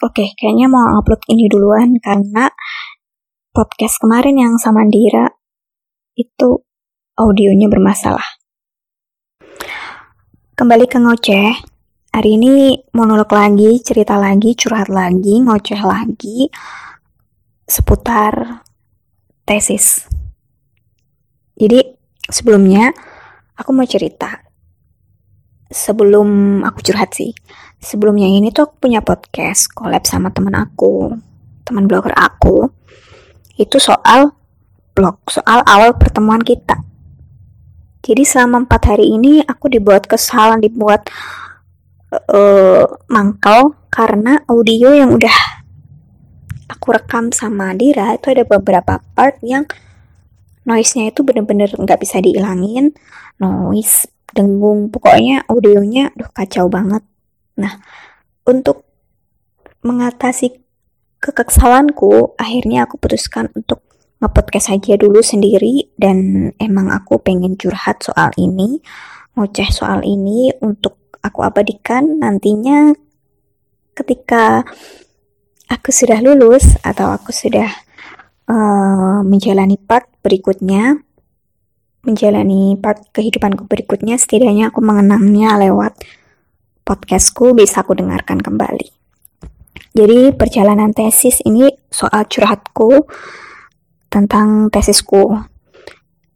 Oke, kayaknya mau upload ini duluan karena podcast kemarin yang sama Dira itu audionya bermasalah. Kembali ke ngoceh. Hari ini monolog lagi, cerita lagi, curhat lagi, ngoceh lagi seputar tesis. Jadi sebelumnya aku mau cerita sebelum aku curhat sih. Sebelumnya ini tuh aku punya podcast collab sama teman aku, teman blogger aku. Itu soal blog, soal awal pertemuan kita. Jadi selama empat hari ini aku dibuat kesal, dibuat uh, mangkal karena audio yang udah aku rekam sama Dira itu ada beberapa part yang noise-nya itu bener-bener nggak bisa dihilangin noise dengung pokoknya audionya aduh kacau banget nah untuk mengatasi kekesalanku akhirnya aku putuskan untuk ngepodcast aja dulu sendiri dan emang aku pengen curhat soal ini ngoceh soal ini untuk aku abadikan. Nantinya ketika aku sudah lulus atau aku sudah uh, menjalani part berikutnya menjalani part kehidupanku berikutnya, setidaknya aku mengenangnya lewat podcastku bisa aku dengarkan kembali. Jadi perjalanan tesis ini soal curhatku tentang tesisku.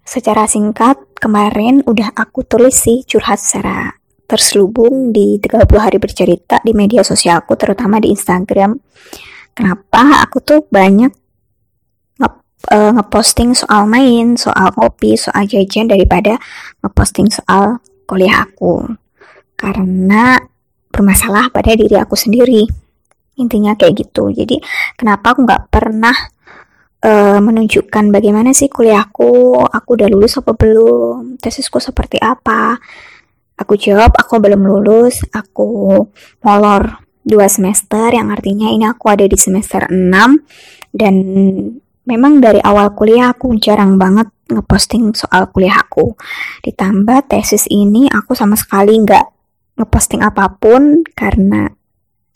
Secara singkat, kemarin udah aku tulis sih curhat secara terselubung di 30 hari bercerita di media sosialku, terutama di Instagram. Kenapa aku tuh banyak uh, ngeposting soal main, soal kopi, soal jajan daripada ngeposting soal kuliah aku. Karena bermasalah pada diri aku sendiri. Intinya kayak gitu. Jadi kenapa aku nggak pernah uh, menunjukkan bagaimana sih kuliahku, aku udah lulus apa belum, tesisku seperti apa. Aku jawab aku belum lulus, aku molor dua semester yang artinya ini aku ada di semester 6 dan memang dari awal kuliah aku jarang banget ngeposting soal kuliah aku. Ditambah tesis ini aku sama sekali nggak ngeposting apa pun karena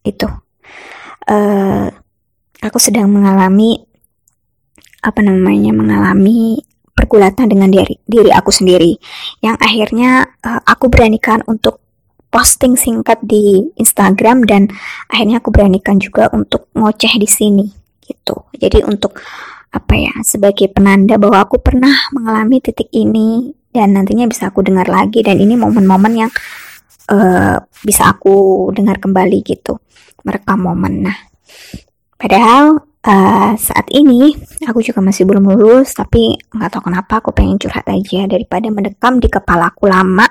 itu. Uh, aku sedang mengalami apa namanya mengalami pergulatan dengan diri diri aku sendiri yang akhirnya uh, aku beranikan untuk posting singkat di Instagram dan akhirnya aku beranikan juga untuk ngoceh di sini gitu. Jadi untuk apa ya sebagai penanda bahwa aku pernah mengalami titik ini dan nantinya bisa aku dengar lagi dan ini momen-momen yang uh, bisa aku dengar kembali gitu merekam momen. Nah padahal uh, saat ini aku juga masih belum lulus tapi nggak tahu kenapa aku pengen curhat aja daripada mendekam di kepala aku lama.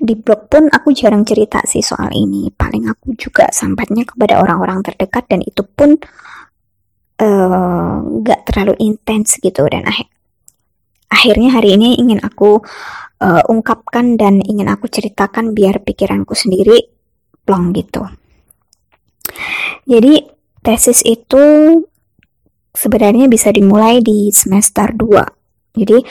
Di blog pun aku jarang cerita sih soal ini. Paling aku juga sampainya kepada orang-orang terdekat dan itu pun Eh, nggak uh, terlalu intens gitu. Dan akhirnya hari ini ingin aku uh, ungkapkan dan ingin aku ceritakan biar pikiranku sendiri plong gitu. Jadi tesis itu sebenarnya bisa dimulai di semester 2 jadi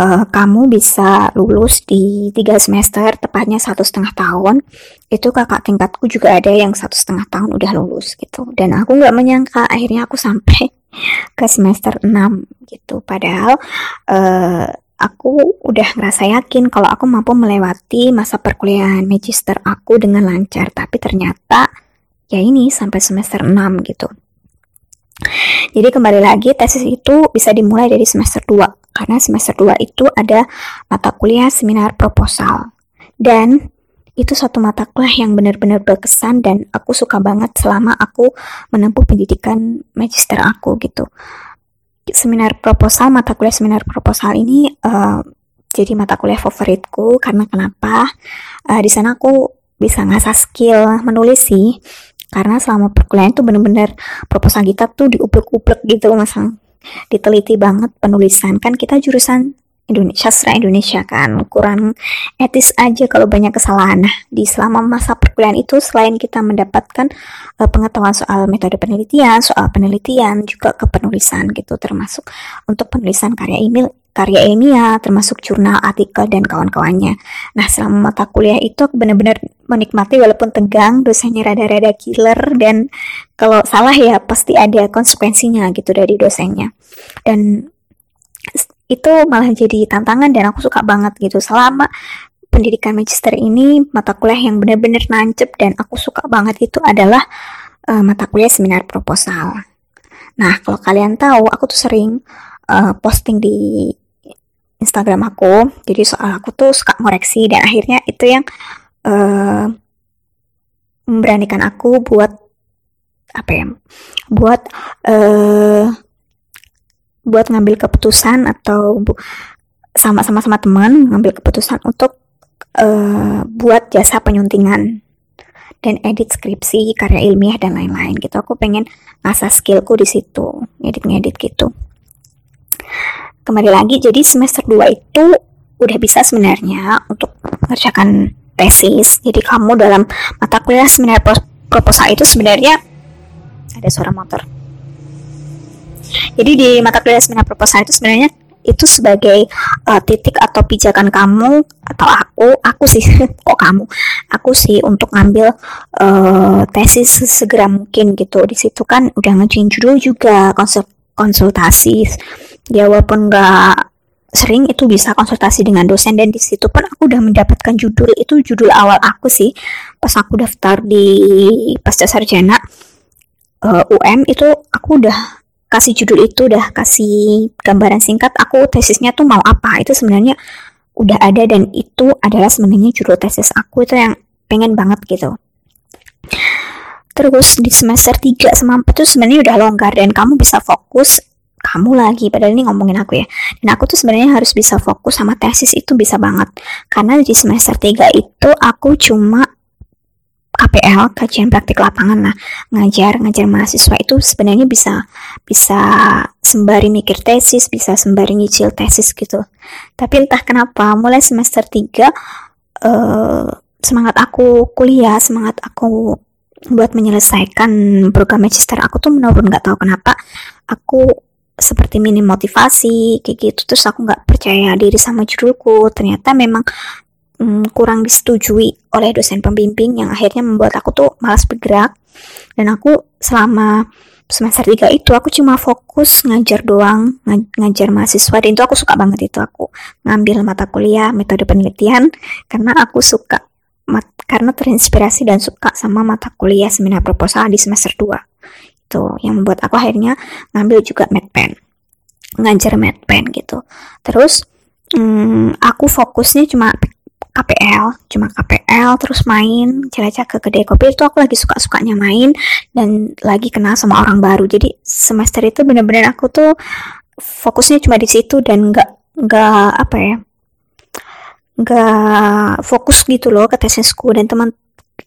uh, kamu bisa lulus di tiga semester, tepatnya satu setengah tahun. Itu kakak tingkatku juga ada yang satu setengah tahun udah lulus gitu. Dan aku nggak menyangka akhirnya aku sampai ke semester 6 gitu. Padahal uh, aku udah ngerasa yakin kalau aku mampu melewati masa perkuliahan magister aku dengan lancar. Tapi ternyata ya ini sampai semester 6 gitu. Jadi kembali lagi tesis itu bisa dimulai dari semester 2 karena semester 2 itu ada mata kuliah seminar proposal. Dan itu satu mata kuliah yang benar-benar berkesan dan aku suka banget selama aku menempuh pendidikan magister aku gitu. Seminar proposal, mata kuliah seminar proposal ini uh, jadi mata kuliah favoritku karena kenapa? Uh, di sana aku bisa ngasah skill menulis sih karena selama perkuliahan itu bener-bener proposal kita tuh diuplek-uplek gitu masa diteliti banget penulisan kan kita jurusan Indonesia sastra Indonesia kan kurang etis aja kalau banyak kesalahan nah di selama masa perkuliahan itu selain kita mendapatkan uh, pengetahuan soal metode penelitian soal penelitian juga kepenulisan gitu termasuk untuk penulisan karya email karya ilmiah, termasuk jurnal, artikel, dan kawan-kawannya. Nah, selama mata kuliah itu aku benar-benar menikmati walaupun tegang, dosennya rada-rada killer, dan kalau salah ya pasti ada konsekuensinya gitu dari dosennya. Dan itu malah jadi tantangan dan aku suka banget gitu. Selama pendidikan magister ini, mata kuliah yang benar-benar nancep dan aku suka banget itu adalah uh, mata kuliah seminar proposal. Nah, kalau kalian tahu, aku tuh sering uh, posting di Instagram aku jadi soal aku tuh suka ngoreksi dan akhirnya itu yang uh, memberanikan aku buat apa ya buat uh, buat ngambil keputusan atau sama-sama sama teman ngambil keputusan untuk uh, buat jasa penyuntingan dan edit skripsi, karya ilmiah dan lain-lain gitu. Aku pengen ngasah skillku di situ, ngedit-ngedit gitu. Kembali lagi jadi semester 2 itu udah bisa sebenarnya untuk mengerjakan tesis. Jadi kamu dalam mata kuliah seminar proposal itu sebenarnya ada suara motor jadi di mata kuliah seminar proposal itu sebenarnya itu sebagai uh, titik atau pijakan kamu atau aku aku sih kok kamu? Aku sih untuk ngambil uh, tesis segera mungkin gitu. Di situ kan udah ngajuin judul juga konsep konsultasi. Ya walaupun nggak sering itu bisa konsultasi dengan dosen. Dan di situ pun aku udah mendapatkan judul. Itu judul awal aku sih. Pas aku daftar di pasca sarjana uh, UM itu aku udah kasih judul itu udah kasih gambaran singkat aku tesisnya tuh mau apa? Itu sebenarnya udah ada dan itu adalah sebenarnya judul tesis aku itu yang pengen banget gitu. Terus di semester 3 sama 4 tuh sebenarnya udah longgar dan kamu bisa fokus kamu lagi padahal ini ngomongin aku ya. Dan aku tuh sebenarnya harus bisa fokus sama tesis itu bisa banget. Karena di semester 3 itu aku cuma KPL kajian praktik lapangan. Nah ngajar ngajar mahasiswa itu sebenarnya bisa bisa sembari mikir tesis bisa sembari nyicil tesis gitu. Tapi entah kenapa mulai semester 3 uh, eh, semangat aku kuliah semangat aku buat menyelesaikan program magister aku tuh menurun nggak tahu kenapa. Aku seperti minim motivasi kayak gitu. Terus aku nggak percaya diri sama judulku. Ternyata memang um, kurang disetujui oleh dosen pembimbing yang akhirnya membuat aku tuh malas bergerak. Dan aku selama semester 3 itu aku cuma fokus ngajar doang ng ngajar mahasiswa. Dan itu aku suka banget itu aku ngambil mata kuliah metode penelitian karena aku suka mat karena terinspirasi dan suka sama mata kuliah seminar proposal di semester 2 gitu yang membuat aku akhirnya ngambil juga pen ngajar pen gitu. Terus hmm, aku fokusnya cuma KPL cuma KPL terus main jelajah ke kedai kopi itu aku lagi suka-sukanya main dan lagi kenal sama orang baru. Jadi semester itu bener-bener aku tuh fokusnya cuma di situ dan nggak nggak apa ya nggak fokus gitu loh ke tesisku. Dan teman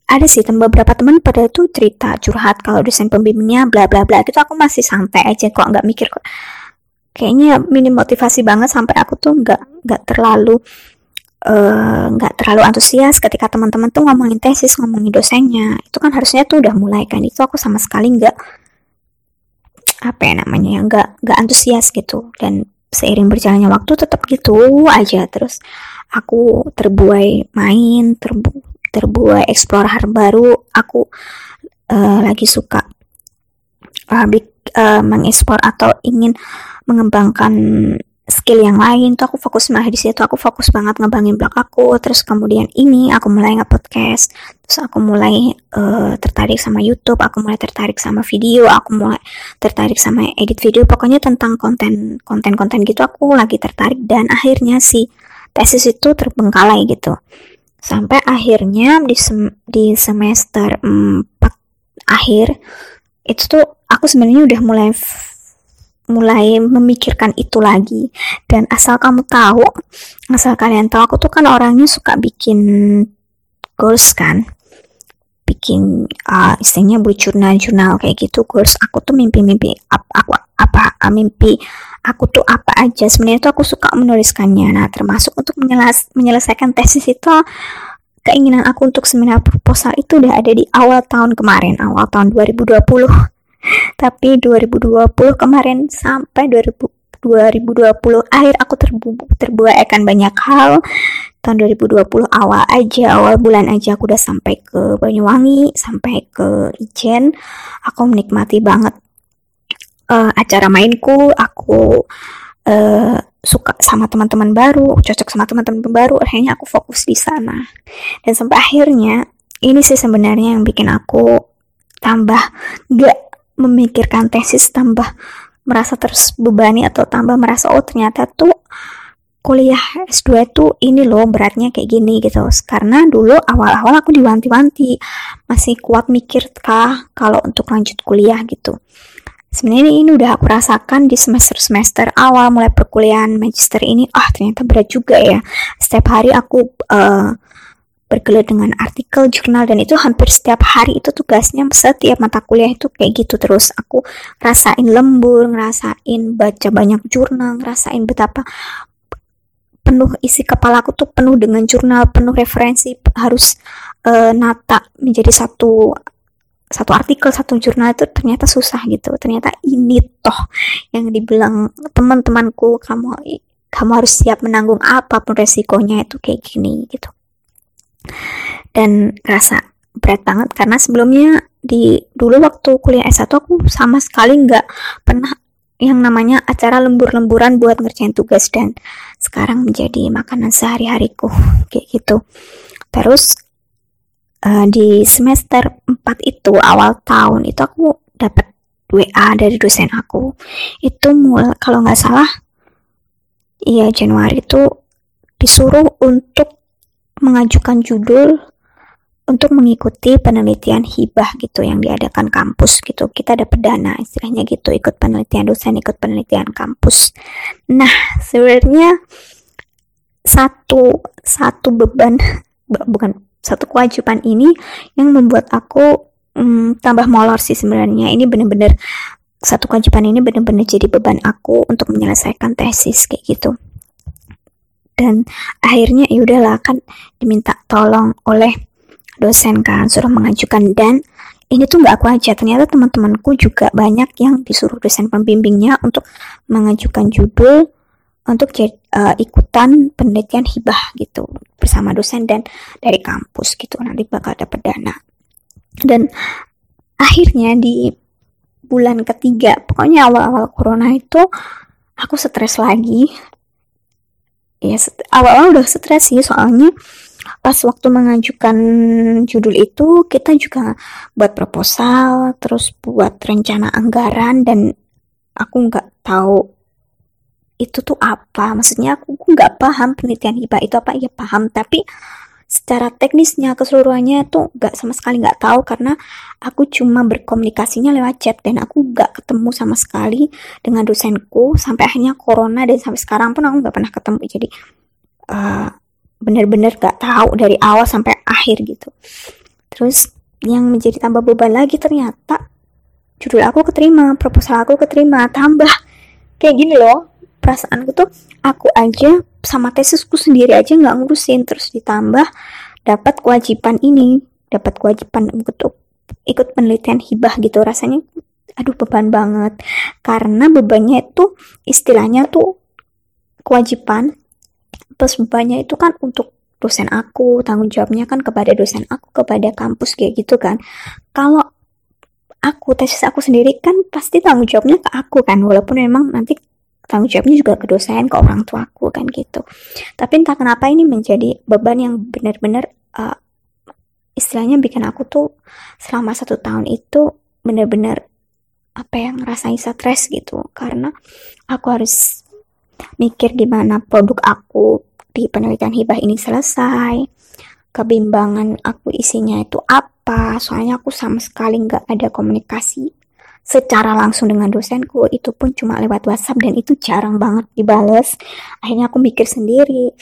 ada sih teman beberapa teman pada tuh cerita curhat kalau dosen pembimbingnya bla bla bla itu aku masih santai aja kok nggak mikir kok. Kayaknya minim motivasi banget sampai aku tuh nggak nggak terlalu nggak uh, terlalu antusias ketika teman-teman tuh ngomongin tesis ngomongin dosennya. Itu kan harusnya tuh udah mulai kan. Itu aku sama sekali nggak apa ya namanya ya nggak nggak antusias gitu. Dan seiring berjalannya waktu tetap gitu aja. Terus aku terbuai main terbu terbuai explore hal baru. Aku uh, lagi suka uh, uh, mengekspor atau ingin mengembangkan skill yang lain tuh aku fokus malah di situ. Aku fokus banget ngebangin blog aku. Terus kemudian ini aku mulai nge-podcast. Terus aku mulai uh, tertarik sama YouTube aku mulai tertarik sama video aku mulai tertarik sama edit video. Pokoknya tentang konten konten konten gitu aku lagi tertarik. Dan akhirnya si tesis itu terbengkalai gitu. Sampai akhirnya di sem di semester 4 akhir itu tuh aku sebenarnya udah mulai mulai memikirkan itu lagi. Dan asal kamu tahu asal kalian tahu aku tuh kan orangnya suka bikin goals kan. Bikin uh, istilahnya buat jurnal-jurnal kayak gitu goals aku tuh mimpi-mimpi apa, apa apa mimpi aku tuh apa aja. Sebenarnya tuh aku suka menuliskannya. Nah termasuk untuk menyeles menyelesaikan tesis itu keinginan aku untuk seminar proposal itu udah ada di awal tahun kemarin awal tahun 2020 tapi 2020 kemarin sampai 2000 2020 akhir aku terbu terbuai akan banyak hal. Tahun 2020 awal aja awal bulan aja aku udah sampai ke Banyuwangi sampai ke Ijen. Aku menikmati banget uh, acara mainku. Aku uh, suka sama teman-teman baru cocok sama teman-teman baru akhirnya aku fokus di sana. Dan sampai akhirnya ini sih sebenarnya yang bikin aku tambah gak memikirkan tesis tambah merasa terus bebani atau tambah merasa oh ternyata tuh kuliah S2 tuh ini loh beratnya kayak gini gitu. Karena dulu awal-awal aku diwanti-wanti masih kuat mikir kah kalau untuk lanjut kuliah gitu. Sebenarnya ini udah aku rasakan di semester-semester awal mulai perkuliahan magister ini ah ternyata berat juga ya. Setiap hari aku uh, bergelut dengan artikel jurnal dan itu hampir setiap hari itu tugasnya setiap mata kuliah itu kayak gitu terus. Aku rasain lembur ngerasain baca banyak jurnal ngerasain betapa penuh isi kepala aku tuh penuh dengan jurnal penuh referensi harus uh, nata menjadi satu satu artikel satu jurnal itu ternyata susah gitu. Ternyata ini toh yang dibilang teman-temanku kamu kamu harus siap menanggung apa pun resikonya itu kayak gini gitu dan rasa berat banget karena sebelumnya di dulu waktu kuliah S1 aku sama sekali nggak pernah yang namanya acara lembur-lemburan buat ngerjain tugas dan sekarang menjadi makanan sehari-hariku kayak gitu. Terus uh, di semester 4 itu awal tahun itu aku dapat WA dari dosen aku. Itu mulai kalau nggak salah iya Januari itu disuruh untuk mengajukan judul untuk mengikuti penelitian hibah gitu yang diadakan kampus gitu. Kita dapat dana istilahnya gitu, ikut penelitian dosen, ikut penelitian kampus. Nah, sebenarnya satu satu beban bukan satu kewajiban ini yang membuat aku hmm, tambah molor sih sebenarnya. Ini benar-benar satu kewajiban ini benar-benar jadi beban aku untuk menyelesaikan tesis kayak gitu dan akhirnya ya udahlah kan diminta tolong oleh dosen kan suruh mengajukan. Dan ini tuh nggak aku aja ternyata teman-temanku juga banyak yang disuruh dosen pembimbingnya untuk mengajukan judul untuk uh, ikutan penelitian hibah gitu bersama dosen dan dari kampus gitu. Nanti bakal dapat dana. Dan akhirnya di bulan ketiga pokoknya awal-awal corona itu aku stres lagi ya awal-awal udah stres sih soalnya pas waktu mengajukan judul itu kita juga buat proposal terus buat rencana anggaran dan aku nggak tahu itu tuh apa. Maksudnya aku nggak paham penelitian hibah itu apa. Ya paham. Tapi secara teknisnya keseluruhannya tuh gak sama sekali nggak tahu karena aku cuma berkomunikasinya lewat chat dan aku gak ketemu sama sekali dengan dosenku sampai akhirnya corona dan sampai sekarang pun aku nggak pernah ketemu. Jadi uh, bener-bener gak tahu dari awal sampai akhir gitu. Terus yang menjadi tambah beban lagi ternyata judul aku keterima proposal aku keterima tambah. Kayak gini loh perasaanku tuh aku aja sama tesisku sendiri aja nggak ngurusin. Terus ditambah dapat kewajiban ini dapat kewajiban untuk ikut penelitian hibah gitu. Rasanya aduh beban banget. Karena bebannya itu istilahnya tuh kewajiban. Plus bebannya itu kan untuk dosen aku tanggung jawabnya kan kepada dosen aku kepada kampus kayak gitu kan. Kalau aku tesis aku sendiri kan pasti tanggung jawabnya ke aku kan. Walaupun memang nanti tanggung jawabnya juga ke dosen ke orang tuaku kan gitu. Tapi entah kenapa ini menjadi beban yang benar-benar uh, istilahnya bikin aku tuh selama satu tahun itu benar-benar apa yang ngerasain stres gitu. Karena aku harus mikir gimana produk aku di penelitian hibah ini selesai kebimbangan aku isinya itu apa. Soalnya aku sama sekali nggak ada komunikasi secara langsung dengan dosenku itu pun cuma lewat WhatsApp dan itu jarang banget dibales. Akhirnya aku mikir sendiri.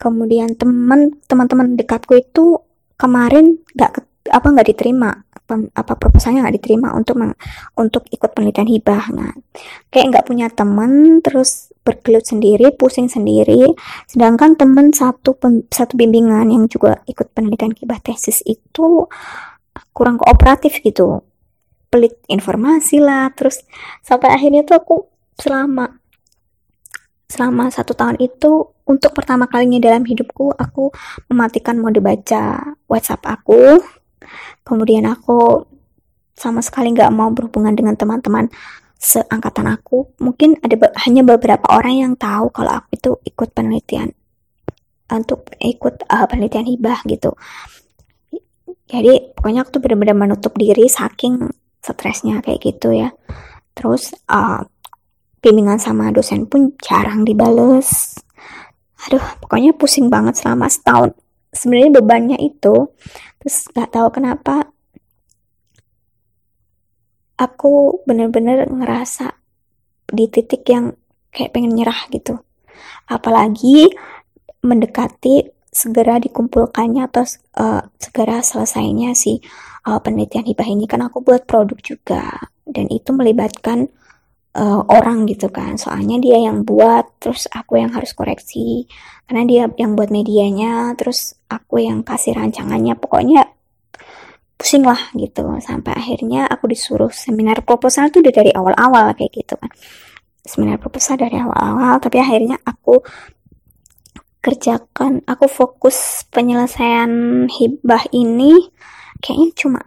Kemudian teman teman-teman dekatku itu kemarin nggak apa nggak diterima. Apa proposalnya nggak diterima untuk meng, untuk ikut penelitian hibah. Nah kayak nggak punya teman terus bergelut sendiri pusing sendiri. Sedangkan teman satu satu bimbingan yang juga ikut penelitian hibah tesis itu kurang kooperatif gitu pelit informasi lah. Terus sampai akhirnya tuh aku selama selama satu tahun itu untuk pertama kalinya dalam hidupku aku mematikan mode baca WhatsApp aku. Kemudian aku sama sekali nggak mau berhubungan dengan teman-teman seangkatan aku. Mungkin ada be hanya beberapa orang yang tahu kalau aku itu ikut penelitian untuk ikut uh, penelitian hibah gitu. Jadi pokoknya aku tuh benar-benar menutup diri saking stresnya kayak gitu ya. Terus uh, bimbingan sama dosen pun jarang dibales. Aduh pokoknya pusing banget selama setahun. Sebenarnya bebannya itu terus nggak tahu kenapa aku bener-bener ngerasa di titik yang kayak pengen nyerah gitu. Apalagi mendekati segera dikumpulkannya atau uh, segera selesainya si uh, penelitian hibah ini. Kan aku buat produk juga dan itu melibatkan uh, orang gitu kan. Soalnya dia yang buat terus aku yang harus koreksi. Karena dia yang buat medianya terus aku yang kasih rancangannya. Pokoknya pusing lah gitu. Sampai akhirnya aku disuruh seminar proposal tuh udah dari awal-awal kayak gitu kan. Seminar proposal dari awal-awal tapi akhirnya aku kerjakan aku fokus penyelesaian hibah ini kayaknya cuma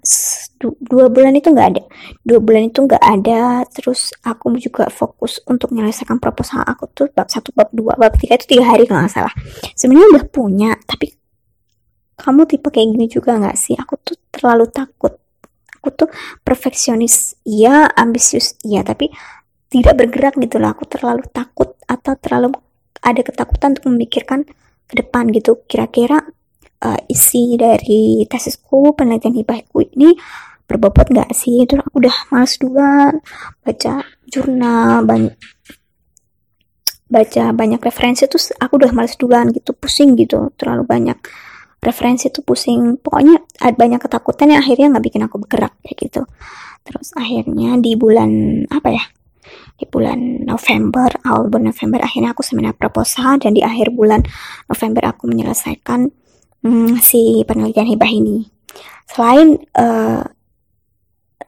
dua bulan itu nggak ada. Dua bulan itu nggak ada. Terus aku juga fokus untuk menyelesaikan proposal aku tuh bab satu bab dua bab tiga itu tiga hari kalau nggak salah. Sebenarnya udah punya tapi kamu tipe kayak gini juga nggak sih? Aku tuh terlalu takut. Aku tuh perfeksionis. Iya ambisius. Iya tapi tidak bergerak gitu loh. Aku terlalu takut atau terlalu ada ketakutan untuk memikirkan ke depan gitu. Kira-kira uh, isi dari tesisku penelitian hibahku ini berbobot nggak sih? Itu aku udah males duluan. Baca jurnal banyak baca banyak referensi terus aku udah males duluan gitu. Pusing gitu terlalu banyak referensi tuh pusing. Pokoknya ada banyak ketakutan yang akhirnya nggak bikin aku bergerak kayak gitu. Terus akhirnya di bulan apa ya di bulan November awal bulan November akhirnya aku seminar proposal dan di akhir bulan November aku menyelesaikan hmm, si penelitian hibah ini. Selain uh,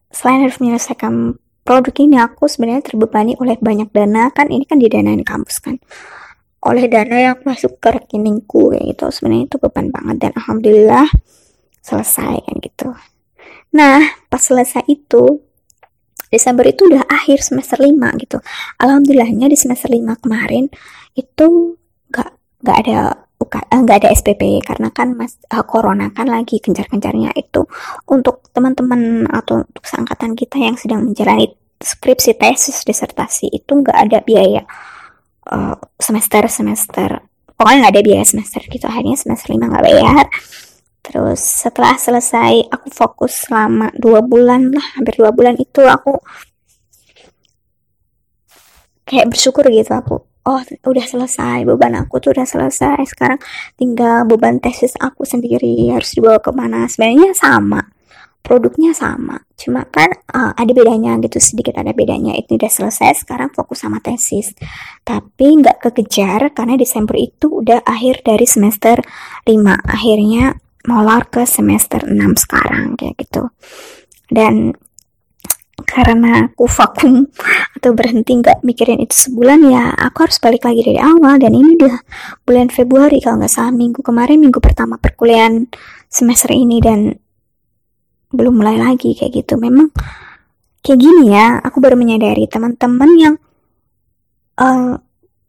selain harus menyelesaikan produk ini aku sebenarnya terbebani oleh banyak dana kan ini kan didanain kampus kan? Oleh dana yang masuk ke rekeningku kayak gitu. Sebenarnya itu beban banget dan alhamdulillah selesai kan gitu. Nah pas selesai itu Desember itu udah akhir semester 5 gitu. Alhamdulillahnya di semester 5 kemarin itu gak gak ada eh, nggak ada SPP karena kan mas uh, corona kan lagi kencar-kencarnya itu untuk teman-teman atau untuk seangkatan kita yang sedang menjalani skripsi tesis disertasi itu nggak ada biaya uh, semester semester pokoknya nggak ada biaya semester gitu. Akhirnya semester lima nggak bayar terus setelah selesai aku fokus selama dua bulan lah. Hampir dua bulan itu aku kayak bersyukur gitu aku oh udah selesai beban aku tuh udah selesai. Sekarang tinggal beban tesis aku sendiri harus dibawa ke mana. Sebenarnya sama produknya sama. Cuma kan uh, ada bedanya gitu sedikit ada bedanya. Itu udah selesai sekarang fokus sama tesis. Tapi nggak kekejar karena Desember itu udah akhir dari semester 5 akhirnya molar ke semester 6 sekarang kayak gitu. Dan karena aku vakum atau berhenti nggak mikirin itu sebulan ya aku harus balik lagi dari awal. Dan ini udah bulan Februari kalau nggak salah minggu kemarin minggu pertama perkuliahan semester ini dan belum mulai lagi kayak gitu. Memang kayak gini ya aku baru menyadari teman-teman yang uh,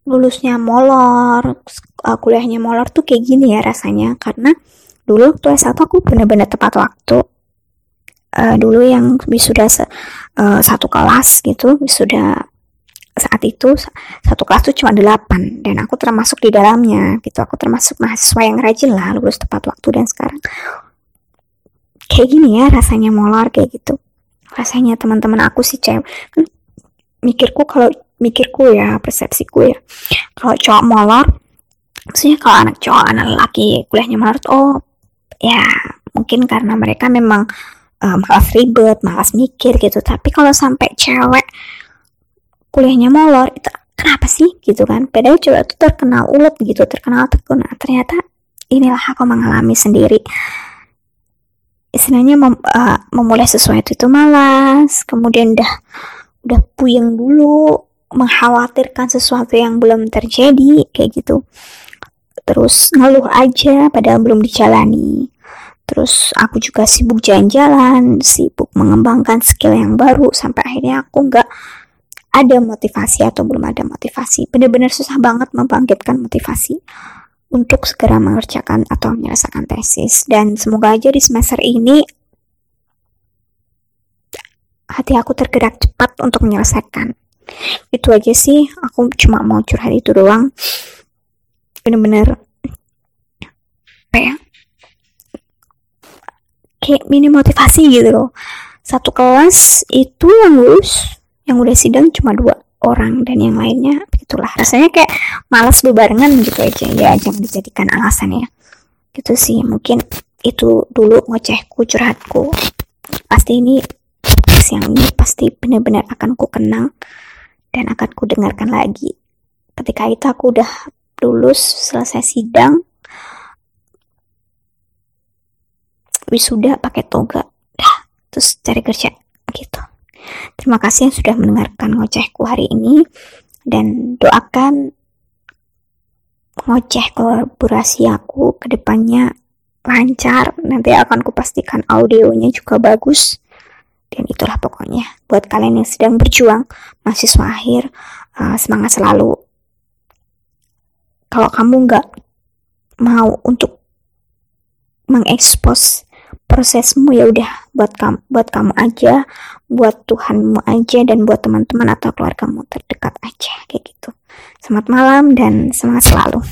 lulusnya molor uh, kuliahnya molor tuh kayak gini ya rasanya. Karena dulu waktu S1 aku benar-benar tepat waktu. Uh, dulu yang wisuda se, uh, satu kelas gitu wisuda saat itu satu kelas tuh cuma delapan. Dan aku termasuk di dalamnya gitu. Aku termasuk mahasiswa yang rajin lah lulus tepat waktu dan sekarang. Kayak gini ya rasanya molor kayak gitu. Rasanya teman-teman aku sih cewek kan mikirku kalau mikirku ya persepsiku ya. Kalau cowok molor maksudnya kalau anak cowok anak laki kuliahnya molor oh ya mungkin karena mereka memang uh, malas ribet malas mikir gitu. Tapi kalau sampai cewek kuliahnya molor itu kenapa sih? Gitu kan. Padahal cewek itu terkenal ulet gitu terkenal tekun. Nah, ternyata inilah aku mengalami sendiri. Istilahnya mem, uh, memulai sesuatu itu malas kemudian udah udah puyeng dulu mengkhawatirkan sesuatu yang belum terjadi kayak gitu. Terus ngeluh aja padahal belum dijalani terus aku juga sibuk jalan-jalan sibuk mengembangkan skill yang baru sampai akhirnya aku nggak ada motivasi atau belum ada motivasi. Bener-bener susah banget membangkitkan motivasi untuk segera mengerjakan atau menyelesaikan tesis. Dan semoga aja di semester ini hati aku tergerak cepat untuk menyelesaikan. Itu aja sih aku cuma mau curhat itu doang. Bener-bener apa ya kayak mini motivasi gitu loh. Satu kelas itu yang lulus yang udah sidang cuma dua orang dan yang lainnya itulah rasanya kayak malas bebarengan gitu aja ya jangan dijadikan alasan ya. Gitu sih mungkin itu dulu ngocehku curhatku. Pasti ini yang ini pasti benar-benar akan ku kenang dan akan ku dengarkan lagi. Ketika itu aku udah lulus selesai sidang wisuda pakai toga. Dah terus cari kerja gitu. Terima kasih yang sudah mendengarkan ngocehku hari ini dan doakan ngoceh kolaborasi aku ke depannya lancar. Nanti akan kupastikan audionya juga bagus. Dan itulah pokoknya. Buat kalian yang sedang berjuang mahasiswa akhir uh, semangat selalu. Kalau kamu nggak mau untuk mengekspos prosesmu ya udah buat kamu buat kamu aja buat Tuhanmu aja dan buat teman-teman atau keluargamu terdekat aja kayak gitu. Selamat malam dan semangat selalu